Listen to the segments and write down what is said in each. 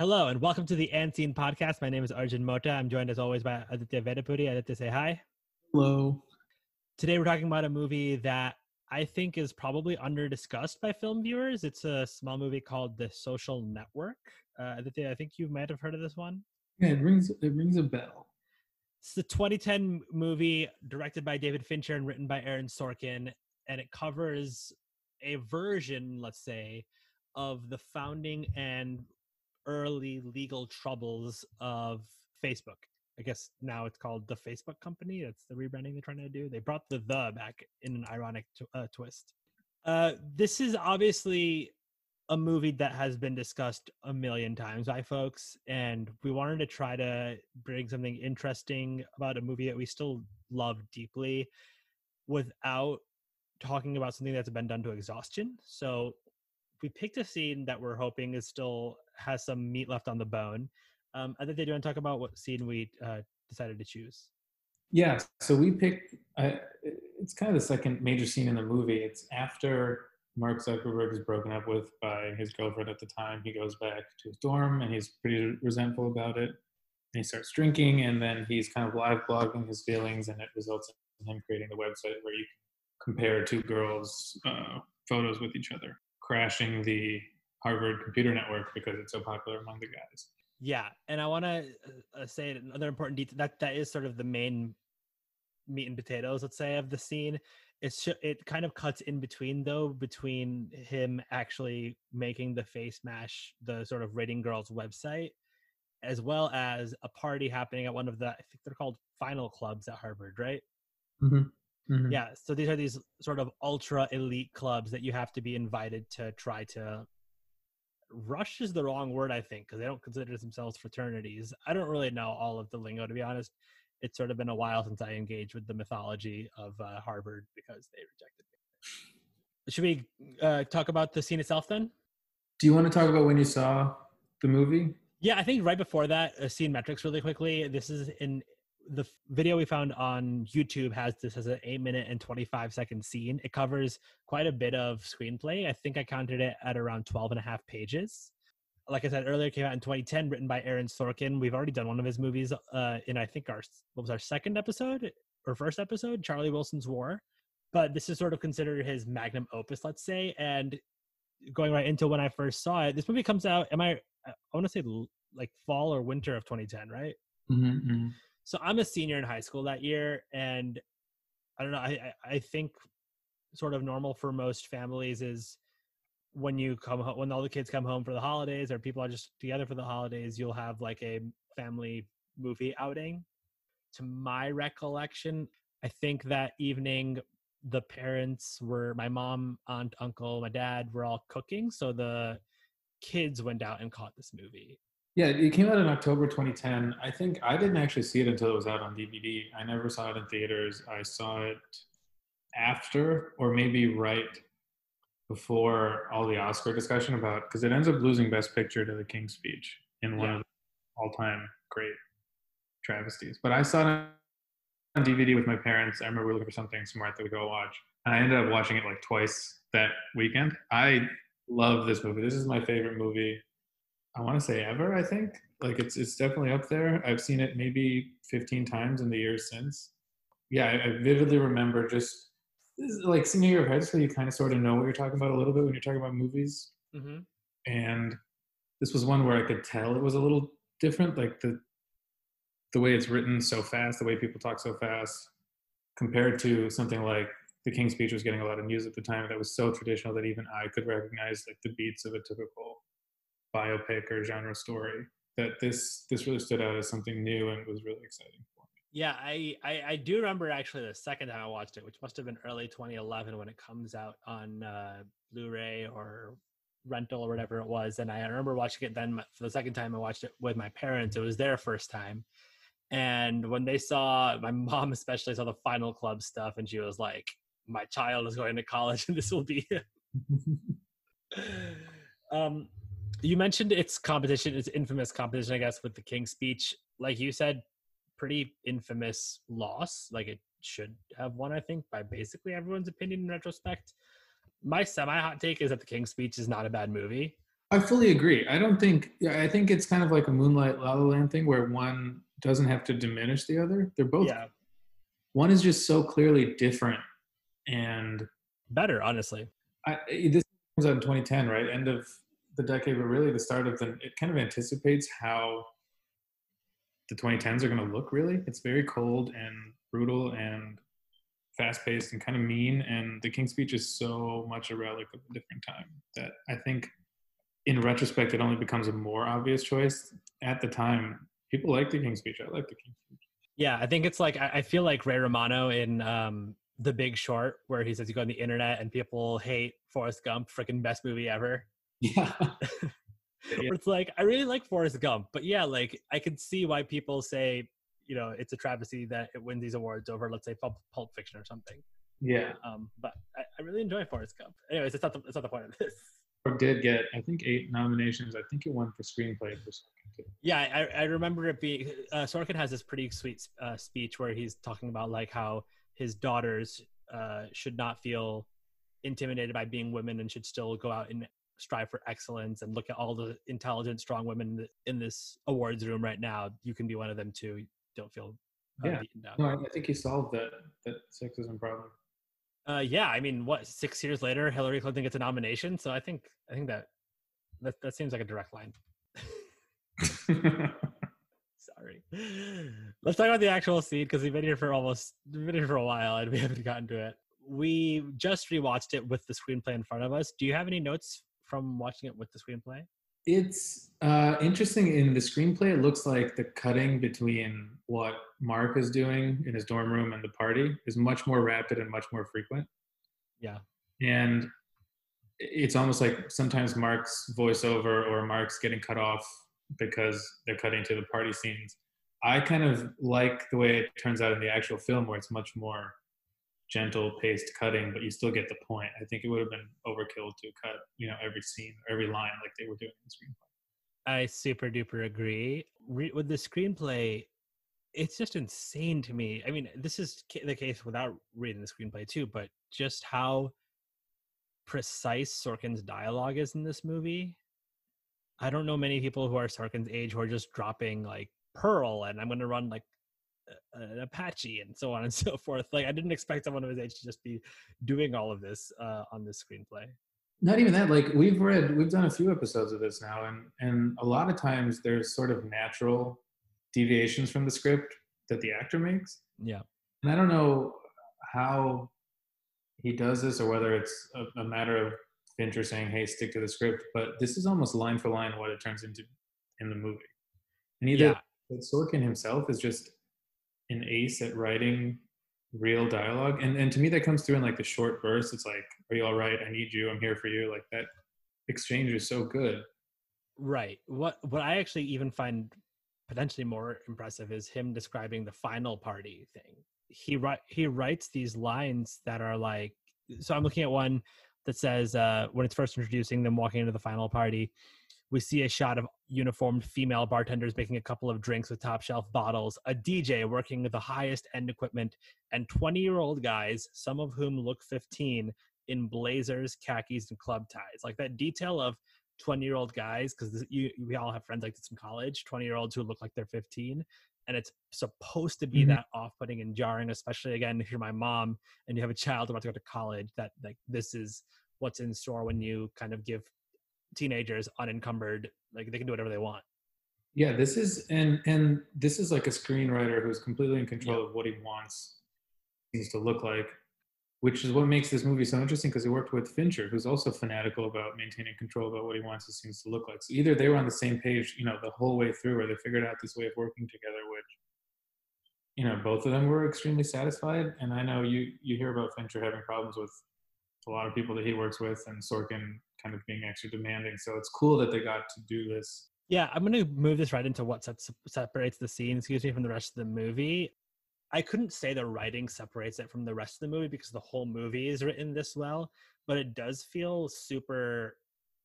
Hello and welcome to the Unseen Podcast. My name is Arjun Mota. I'm joined as always by Aditya Vedapudi. Aditya, say hi. Hello. Today we're talking about a movie that I think is probably under discussed by film viewers. It's a small movie called The Social Network. Uh, Aditya, I think you might have heard of this one. Yeah, it rings it rings a bell. It's the 2010 movie directed by David Fincher and written by Aaron Sorkin, and it covers a version, let's say, of the founding and early legal troubles of Facebook. I guess now it's called the Facebook company. That's the rebranding they're trying to do. They brought the the back in an ironic t- uh, twist. Uh, this is obviously a movie that has been discussed a million times by folks, and we wanted to try to bring something interesting about a movie that we still love deeply without talking about something that's been done to exhaustion. So we picked a scene that we're hoping is still has some meat left on the bone. Um, I think they do want to talk about what scene we uh, decided to choose. Yeah, so we picked. Uh, it's kind of the second major scene in the movie. It's after Mark Zuckerberg is broken up with by his girlfriend at the time. He goes back to his dorm and he's pretty resentful about it. And he starts drinking, and then he's kind of live blogging his feelings, and it results in him creating the website where you compare two girls' uh, photos with each other, crashing the Harvard Computer Network because it's so popular among the guys. Yeah, and I want to uh, say another important detail that that is sort of the main meat and potatoes, let's say, of the scene. It's it kind of cuts in between though, between him actually making the Facemash the sort of rating girls website, as well as a party happening at one of the I think they're called final clubs at Harvard, right? Mm-hmm. Mm-hmm. Yeah, so these are these sort of ultra elite clubs that you have to be invited to try to rush is the wrong word, I think, because they don't consider themselves fraternities. I don't really know all of the lingo, to be honest. It's sort of been a while since I engaged with the mythology of uh, Harvard because they rejected me. Should we uh, talk about the scene itself then? Do you want to talk about when you saw the movie? Yeah, I think right before that, uh, scene metrics really quickly. This is in the video we found on YouTube has this as an eight minute and 25 second scene. It covers quite a bit of screenplay. I think I counted it at around 12 and a half pages. Like I said earlier, came out in 2010, written by Aaron Sorkin. We've already done one of his movies uh, in, I think, our, what was our second episode or first episode, Charlie Wilson's War. But this is sort of considered his magnum opus, let's say. And going right into when I first saw it, this movie comes out, am I, I want to say like fall or winter of 2010, right? Mm-hmm, mm-hmm. So I'm a senior in high school that year, and I don't know. I I think sort of normal for most families is when you come home, when all the kids come home for the holidays, or people are just together for the holidays, you'll have like a family movie outing. To my recollection, I think that evening the parents were my mom, aunt, uncle, my dad were all cooking, so the kids went out and caught this movie. Yeah, it came out in October 2010. I think I didn't actually see it until it was out on DVD. I never saw it in theaters. I saw it after, or maybe right before all the Oscar discussion about, because it ends up losing Best Picture to The King's Speech in one yeah. of the all-time great travesties. But I saw it on DVD with my parents. I remember we were looking for something smart that we go watch, and I ended up watching it like twice that weekend. I love this movie. This is my favorite movie I want to say ever. I think like it's it's definitely up there. I've seen it maybe 15 times in the years since. Yeah, I, I vividly remember just like senior year of high school. You kind of sort of know what you're talking about a little bit when you're talking about movies. Mm-hmm. And this was one where I could tell it was a little different, like the the way it's written so fast, the way people talk so fast, compared to something like The King's Speech was getting a lot of news at the time that was so traditional that even I could recognize like the beats of a typical biopic or genre story that this this really stood out as something new and was really exciting for me. Yeah I, I, I do remember actually the second time i watched it which must have been early 2011 when it comes out on uh, blu-ray or rental or whatever it was and i remember watching it then for the second time i watched it with my parents it was their first time. And when they saw my mom especially saw the final club stuff and she was like my child is going to college and this will be um you mentioned its competition, its infamous competition, I guess, with the King's Speech. Like you said, pretty infamous loss. Like it should have won, I think, by basically everyone's opinion in retrospect. My semi hot take is that the King's Speech is not a bad movie. I fully agree. I don't think. Yeah, I think it's kind of like a Moonlight La La Land thing where one doesn't have to diminish the other. They're both. Yeah, One is just so clearly different, and better, honestly. I, this comes out in 2010, right? End of the decade, but really the start of the. It kind of anticipates how the 2010s are going to look. Really, it's very cold and brutal and fast-paced and kind of mean. And the King's Speech is so much a relic of a different time that I think, in retrospect, it only becomes a more obvious choice. At the time, people like the King's Speech. I like the King's Speech. Yeah, I think it's like I, I feel like Ray Romano in um, The Big Short, where he says you go on the internet and people hate Forrest Gump, freaking best movie ever. Yeah. Where it's like I really like Forrest Gump, but yeah, like I can see why people say you know it's a travesty that it wins these awards over let's say Pulp, Pulp Fiction or something. Yeah. Um, but I, I really enjoy Forrest Gump. Anyways, it's not the, it's not the point of this. Or did get, I think, eight nominations. I think it won for screenplay for second too. Yeah, I, I remember it being. Uh, Sorkin has this pretty sweet uh, speech where he's talking about like how his daughters uh, should not feel intimidated by being women and should still go out and strive for excellence and look at all the intelligent, strong women in this awards room right now. You can be one of them too. Don't feel uh, Yeah. beaten down. No, I, think he solved that that sexism problem. Uh, yeah, I mean, what six years later, Hillary Clinton gets a nomination. So I think I think that that that seems like a direct line. Sorry. Let's talk about the actual scene because we've been here for almost we've been here for a while and we haven't gotten to it. We just rewatched it with the screenplay in front of us. Do you have any notes from watching it with the screenplay? it's uh, interesting in the screenplay. It looks like the cutting between what Mark is doing in his dorm room and the party is much more rapid and much more frequent. Yeah. and it's almost like sometimes Mark's voiceover or Mark's getting cut off because they're cutting to the party scenes. I kind of like the way it turns out in the actual film, where it's much more gentle paced cutting, but you still get the point. I think it would have been overkill to cut, you know, every scene, every line like they were doing in the screenplay. I super duper agree. Re- with the screenplay, it's just insane to me. I mean, this is ca- the case without reading the screenplay too, but just how precise Sorkin's dialogue is in this movie. I don't know many people who are Sorkin's age who are just dropping like Perl and I'm going to run like an Apache and so on and so forth. Like I didn't expect someone of his age to just be doing all of this uh, on this screenplay. Not even that. Like we've read, we've done a few episodes of this now, and and a lot of times there's sort of natural deviations from the script that the actor makes. Yeah. And I don't know how he does this or whether it's a, a matter of Fincher saying, hey, stick to the script, but this is almost line for line what it turns into in the movie. And either Yeah. Sorkin himself is just an ace at writing real dialogue. And, and to me, that comes through in like the short verse It's like, are you all right? I need you. I'm here for you. Like that exchange is so good. Right. What what I actually even find potentially more impressive is him describing the final party thing. He write he writes these lines that are like so I'm looking at one that says uh when it's first introducing them walking into the final party, we see a shot of uniformed female bartenders making a couple of drinks with top shelf bottles, a DJ working with the highest end equipment, and 20 year old guys, some of whom look 15, in blazers, khakis, and club ties. Like that detail of 20 year old guys because you we all have friends like this in college 20 year olds who look like they're 15 and it's supposed to be Mhm. that off-putting and jarring especially again if you're my mom and you have a child about to go to college that like this is what's in store when you kind of give teenagers unencumbered like they can do whatever they want Yeah, this is and and this is like a screenwriter who's completely in control of what he wants things to look like, which is what makes this movie so interesting because he worked with Fincher, who's also fanatical about maintaining control about what he wants his scenes to look like. So either they were on the same page, you know, the whole way through, or they figured out this way of working together, which you know, both of them were extremely satisfied. And I know you you hear about Fincher having problems with a lot of people that he works with, and Sorkin kind of being extra demanding. So it's cool that they got to do this Yeah, I'm going to move this right into what separates the scene, excuse me, from the rest of the movie. I couldn't say the writing separates it from the rest of the movie because the whole movie is written this well, but it does feel super,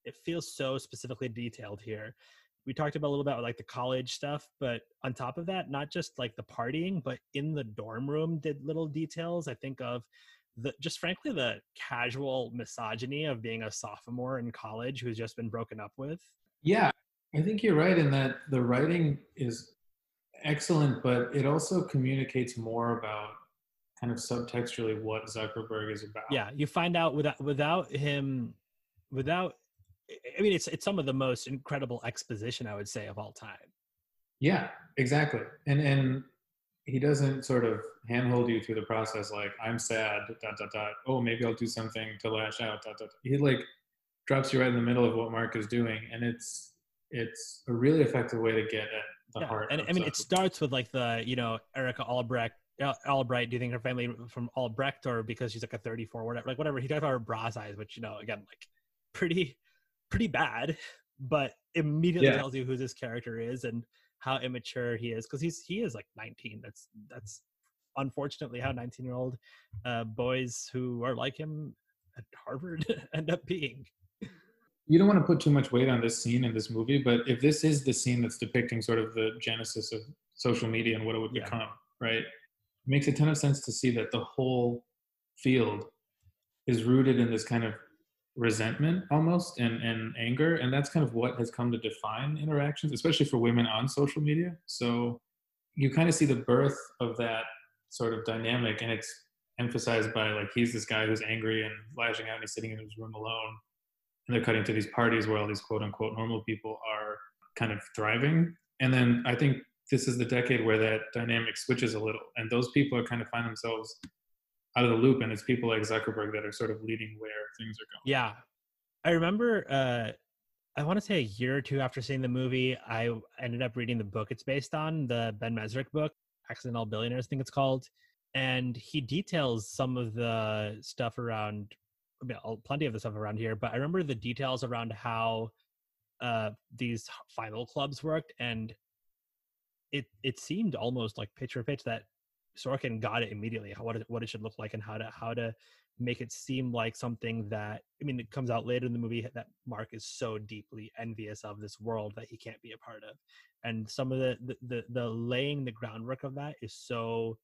it feels so specifically detailed here. We talked about a little bit like the college stuff, but on top of that, not just like the partying, but in the dorm room did little details. I think of the just frankly the casual misogyny of being a sophomore in college who's just been broken up with. Yeah, I think you're right in that the writing is excellent, but it also communicates more about kind of subtextually what Zuckerberg is about. Yeah, you find out without without him, without. I mean, it's it's some of the most incredible exposition I would say of all time. Yeah, exactly, and and he doesn't sort of handhold you through the process like I'm sad, dot dot dot. Oh, maybe I'll do something to lash out, dot dot. He like drops you right in the middle of what Mark is doing, and it's it's a really effective way to get at the Yeah, heart. and I mean, it starts with like the you know Erica Albrecht. Uh, Al- Albright, do you think her family from Albrecht or because she's like a 34 whatever? Like whatever. He talks about her bra size, which you know, again, like pretty, pretty bad, but immediately Yeah. tells you who this character is and how immature he is because he's he is like 19. That's that's unfortunately how 19 year old uh, boys who are like him at Harvard end up being. you don't want to put too much weight on this scene in this movie, but if this is the scene that's depicting sort of the genesis of social media and what it would Yeah. become, right? It makes a ton of sense to see that the whole field is rooted in this kind of resentment almost and, and anger. And that's kind of what has come to define interactions, especially for women on social media. So you kind of see the birth of that sort of dynamic and it's emphasized by like he's this guy who's angry and lashing out and he's sitting in his room alone and they're cutting to these parties where all these quote unquote normal people are kind of thriving. And then I think this is the decade where that dynamic switches a little, and those people are kind of find themselves out of the loop, and it's people like Zuckerberg that are sort of leading where things are going. Yeah. I remember uh I want to say a year or two after seeing the movie, I ended up reading the book it's based on, the Ben Mezrich book, Accidental Billionaires, I think it's called. And he details some of the stuff around I mean, plenty of the stuff around here, but I remember the details around how uh these final clubs worked and it it seemed almost like pitch for pitch that Sorkin got it immediately how what it, what it should look like and how to how to make it seem like something that I mean it comes out later in the movie that Mark is so deeply envious of this world that he can't be a part of. And some of the the the, the laying the groundwork of that is so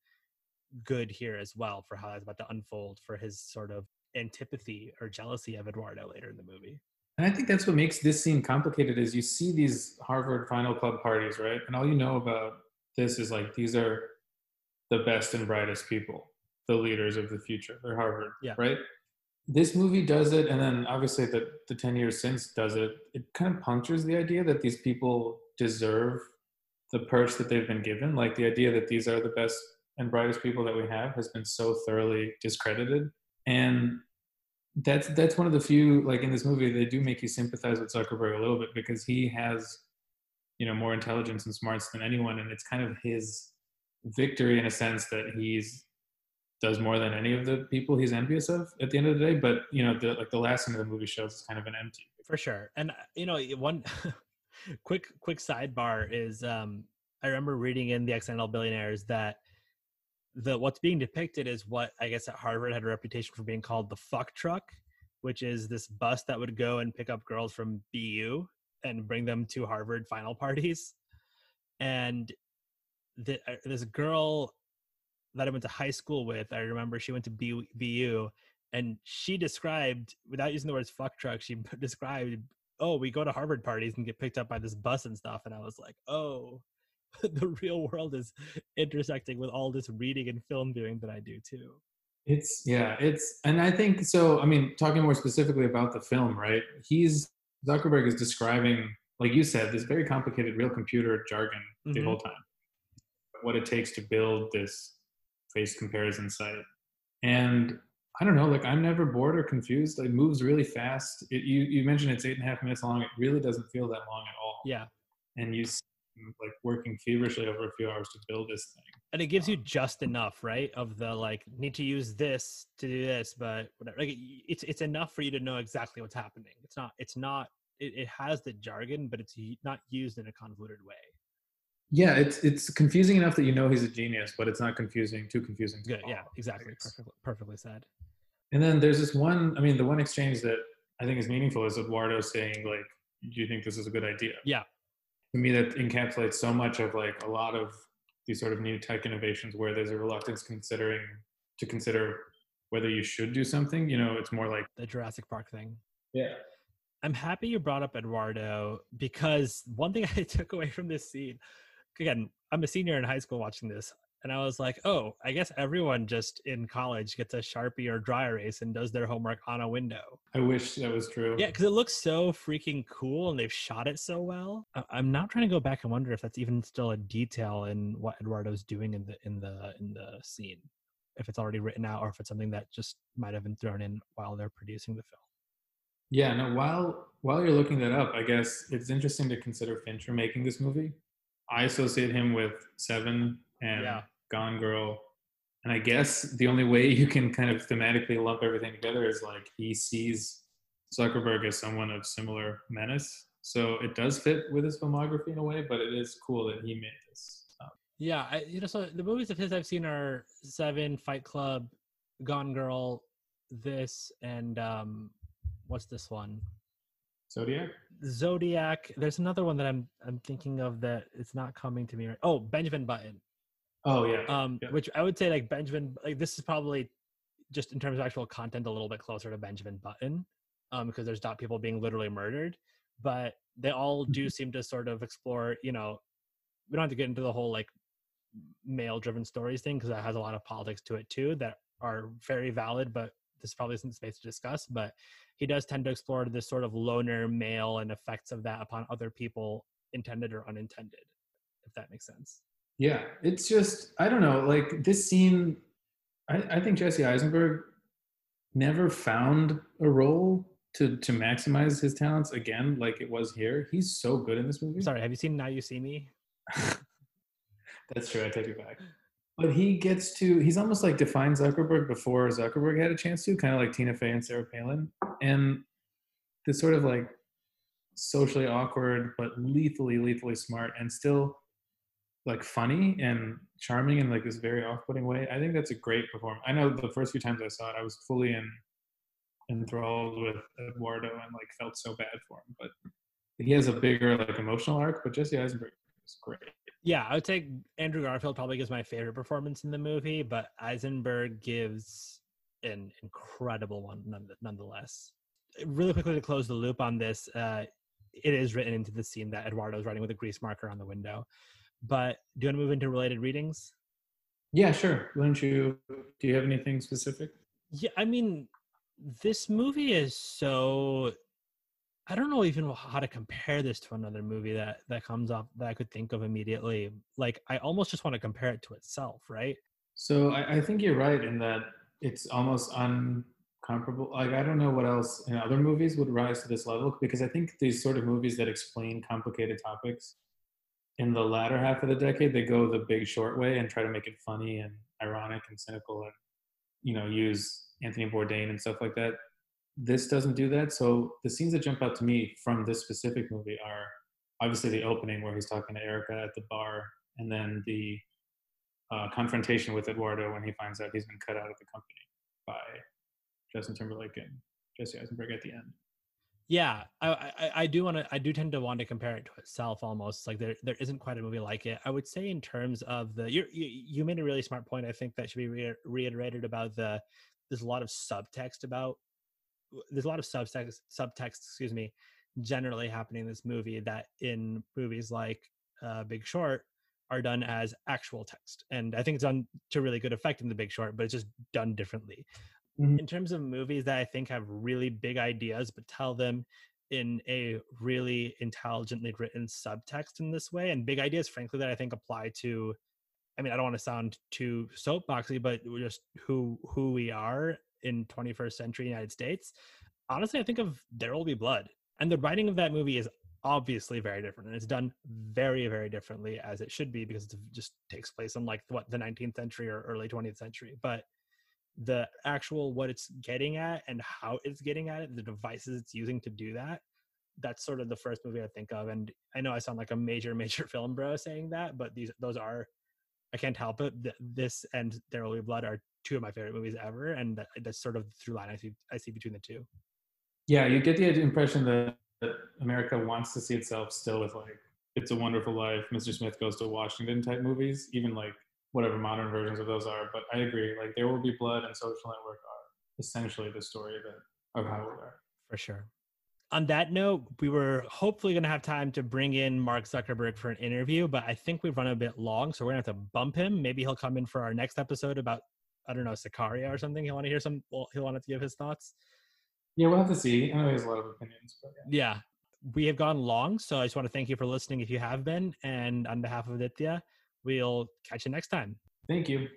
good here as well for how that's about to unfold for his sort of antipathy or jealousy of Eduardo later in the movie. And I think that's what makes this scene complicated is you see these Harvard final club parties, right? And all you know about this is like these are the best and brightest people, the leaders of the future. They're Harvard, Yeah. right? This movie does it, and then obviously the, the 10 years since does it. It kind of punctures the idea that these people deserve the perch that they've been given. Like the idea that these are the best and brightest people that we have has been so thoroughly discredited. And that's that's one of the few like in this movie they do make you sympathize with Zuckerberg a little bit because he has you know more intelligence and smarts than anyone and it's kind of his victory in a sense that he's does more than any of the people he's envious of at the end of the day but you know the like the last scene of the movie shows is kind of an empty for sure. And uh, you know one quick quick sidebar is um i remember reading in the accidental billionaires that the what's being depicted is what i guess at harvard had a reputation for being called the fuck truck which is this bus that would go and pick up girls from bu and bring them to harvard final parties. And the, uh, this girl that i went to high school with i remember she went to B- bu and she described without using the words fuck truck she described oh we go to harvard parties and get picked up by this bus and stuff and i was like oh the real world is intersecting with all this reading and film viewing that i do too it's yeah it's and i think so i mean talking more specifically about the film right he's zuckerberg is describing like you said this very complicated real computer jargon the Mhm. whole time what it takes to build this face comparison site. And i don't know like i'm never bored or confused. It moves really fast. It, you you mentioned it's eight and a half minutes long. It really doesn't feel that long at all. Yeah. And you like working feverishly over a few hours to build this thing. And it gives you just enough right of the like need to use this to do this but whatever. Like it's it's enough for you to know exactly what's happening. It's not it's not it, it has the jargon but it's not used in a convoluted way yeah it's it's confusing enough that you know he's a genius but it's not confusing too confusing to good yeah exactly perfectly, perfectly said And then there's this one, I mean, the one exchange that I think is meaningful is Eduardo saying, like, do you think this is a good idea? Yeah. To me, that encapsulates so much of like a lot of these sort of new tech innovations where there's a reluctance considering to consider whether you should do something. You know, it's more like the Jurassic Park thing. yeah, I'm happy you brought up Eduardo because one thing I took away from this scene, again, I'm a senior in high school watching this, and I was like, oh, I guess everyone just in college gets a Sharpie or dry erase and does their homework on a window. I wish that was true. Yeah, because it looks so freaking cool and they've shot it so well. I- I'm now trying to go back and wonder if that's even still a detail in what Eduardo's doing in the in the in the scene. If it's already written out or if it's something that just might have been thrown in while they're producing the film. Yeah, no, while while you're looking that up, I guess it's interesting to consider Fincher making this movie. I associate him with Seven and Yeah. Gone Girl. And I guess the only way you can kind of thematically lump everything together is like he sees Zuckerberg as someone of similar menace. So it does fit with his filmography in a way, but it is cool that he made this. Um, Yeah, I, you know, so the movies of his I've seen are Seven, Fight Club, Gone Girl, this, and um, what's this one? Zodiac? Zodiac. There's another one that I'm I'm thinking of that it's not coming to me right. Oh, Benjamin Button. Oh yeah. Um, yeah. which I would say like Benjamin like this is probably just in terms of actual content a little bit closer to Benjamin Button, um, because there's not people being literally murdered, but they all do seem to sort of explore. You know, we don't have to get into the whole like male-driven stories thing because that has a lot of politics to it too that are very valid, but this probably isn't the space to discuss. But he does tend to explore this sort of loner male and effects of that upon other people, intended or unintended, if that makes sense. Yeah, it's just I don't know. Like this scene, I, I think Jesse Eisenberg never found a role to to maximize his talents again, like it was here. He's so good in this movie. Sorry, have you seen Now You See Me? That's true. I take it back. But he gets to. He's almost like defined Zuckerberg before Zuckerberg had a chance to, kind of like Tina Fey and Sarah Palin, and this sort of like socially awkward but lethally, lethally smart, and still like funny and charming in like this very off-putting way. I think that's a great performance. I know the first few times I saw it, I was fully in enthralled with Eduardo and like felt so bad for him. But he has a bigger like emotional arc. But Jesse Eisenberg is great. Yeah, I would say Andrew Garfield probably gives my favorite performance in the movie, but Eisenberg gives an incredible one nonetheless. Really quickly to close the loop on this, uh, it is written into the scene that Eduardo is writing with a grease marker on the window. But do you want to move into related readings? Yeah, sure. Why don't you? Do you have anything specific? Yeah, I mean, this movie is so. I don't know even how to compare this to another movie that that comes up that I could think of immediately. Like, I almost just want to compare it to itself, right? So I, I think you're right in that it's almost uncomparable. Like I don't know what else in other movies would rise to this level because I think these sort of movies that explain complicated topics in the latter half of the decade they go the big short way and try to make it funny and ironic and cynical and you know use Anthony Bourdain and stuff like that. This doesn't do that. So the scenes that jump out to me from this specific movie are obviously the opening where he's talking to Erica at the bar, and then the uh, confrontation with Eduardo when he finds out he's been cut out of the company by Justin Timberlake and Jesse Eisenberg at the end. Yeah, I I, I do want to I do tend to want to compare it to itself almost like there there isn't quite a movie like it. I would say in terms of the you you, made a really smart point. I think that should be re- reiterated about the there's a lot of subtext about there's a lot of subtext subtext excuse me generally happening in this movie that in movies like uh, Big Short are done as actual text, and I think it's done to really good effect in The Big Short, but it's just done differently. In terms of movies that I think have really big ideas but tell them in a really intelligently written subtext in this way and big ideas frankly that I think apply to I mean I don't want to sound too soapboxy but just who who we are in 21st century United States honestly I think of There Will Be Blood and the writing of that movie is obviously very different and it's done very very differently as it should be because it just takes place in like what the 19th century or early 20th century but the actual what it's getting at and how it's getting at it, the devices it's using to do that. That's sort of the first movie I think of. And I know I sound like a major, major film bro saying that, but these those are I can't help it. This and There Will Be Blood are two of my favorite movies ever, and that, that's sort of the through line I see I see between the two. Yeah, you get the impression that, that America wants to see itself still with like "It's a Wonderful Life," "Mr. Smith Goes to Washington" type movies, even like whatever modern versions of those are. But I agree, like "There Will Be Blood" and "Social Network" are essentially the story that of how we're. For sure. On that note, we were hopefully going to have time to bring in Mark Zuckerberg for an interview, but I think we've run a bit long, so we're going to have to bump him. Maybe he'll come in for our next episode about I don't know Sicario or something. He'll want to hear some. Well, he'll want to give his thoughts. Yeah, we'll have to see. I know he has a lot of opinions. But yeah. yeah, we have gone long, so I just want to thank you for listening if you have been, and on behalf of Aditya, we'll catch you next time. Thank you.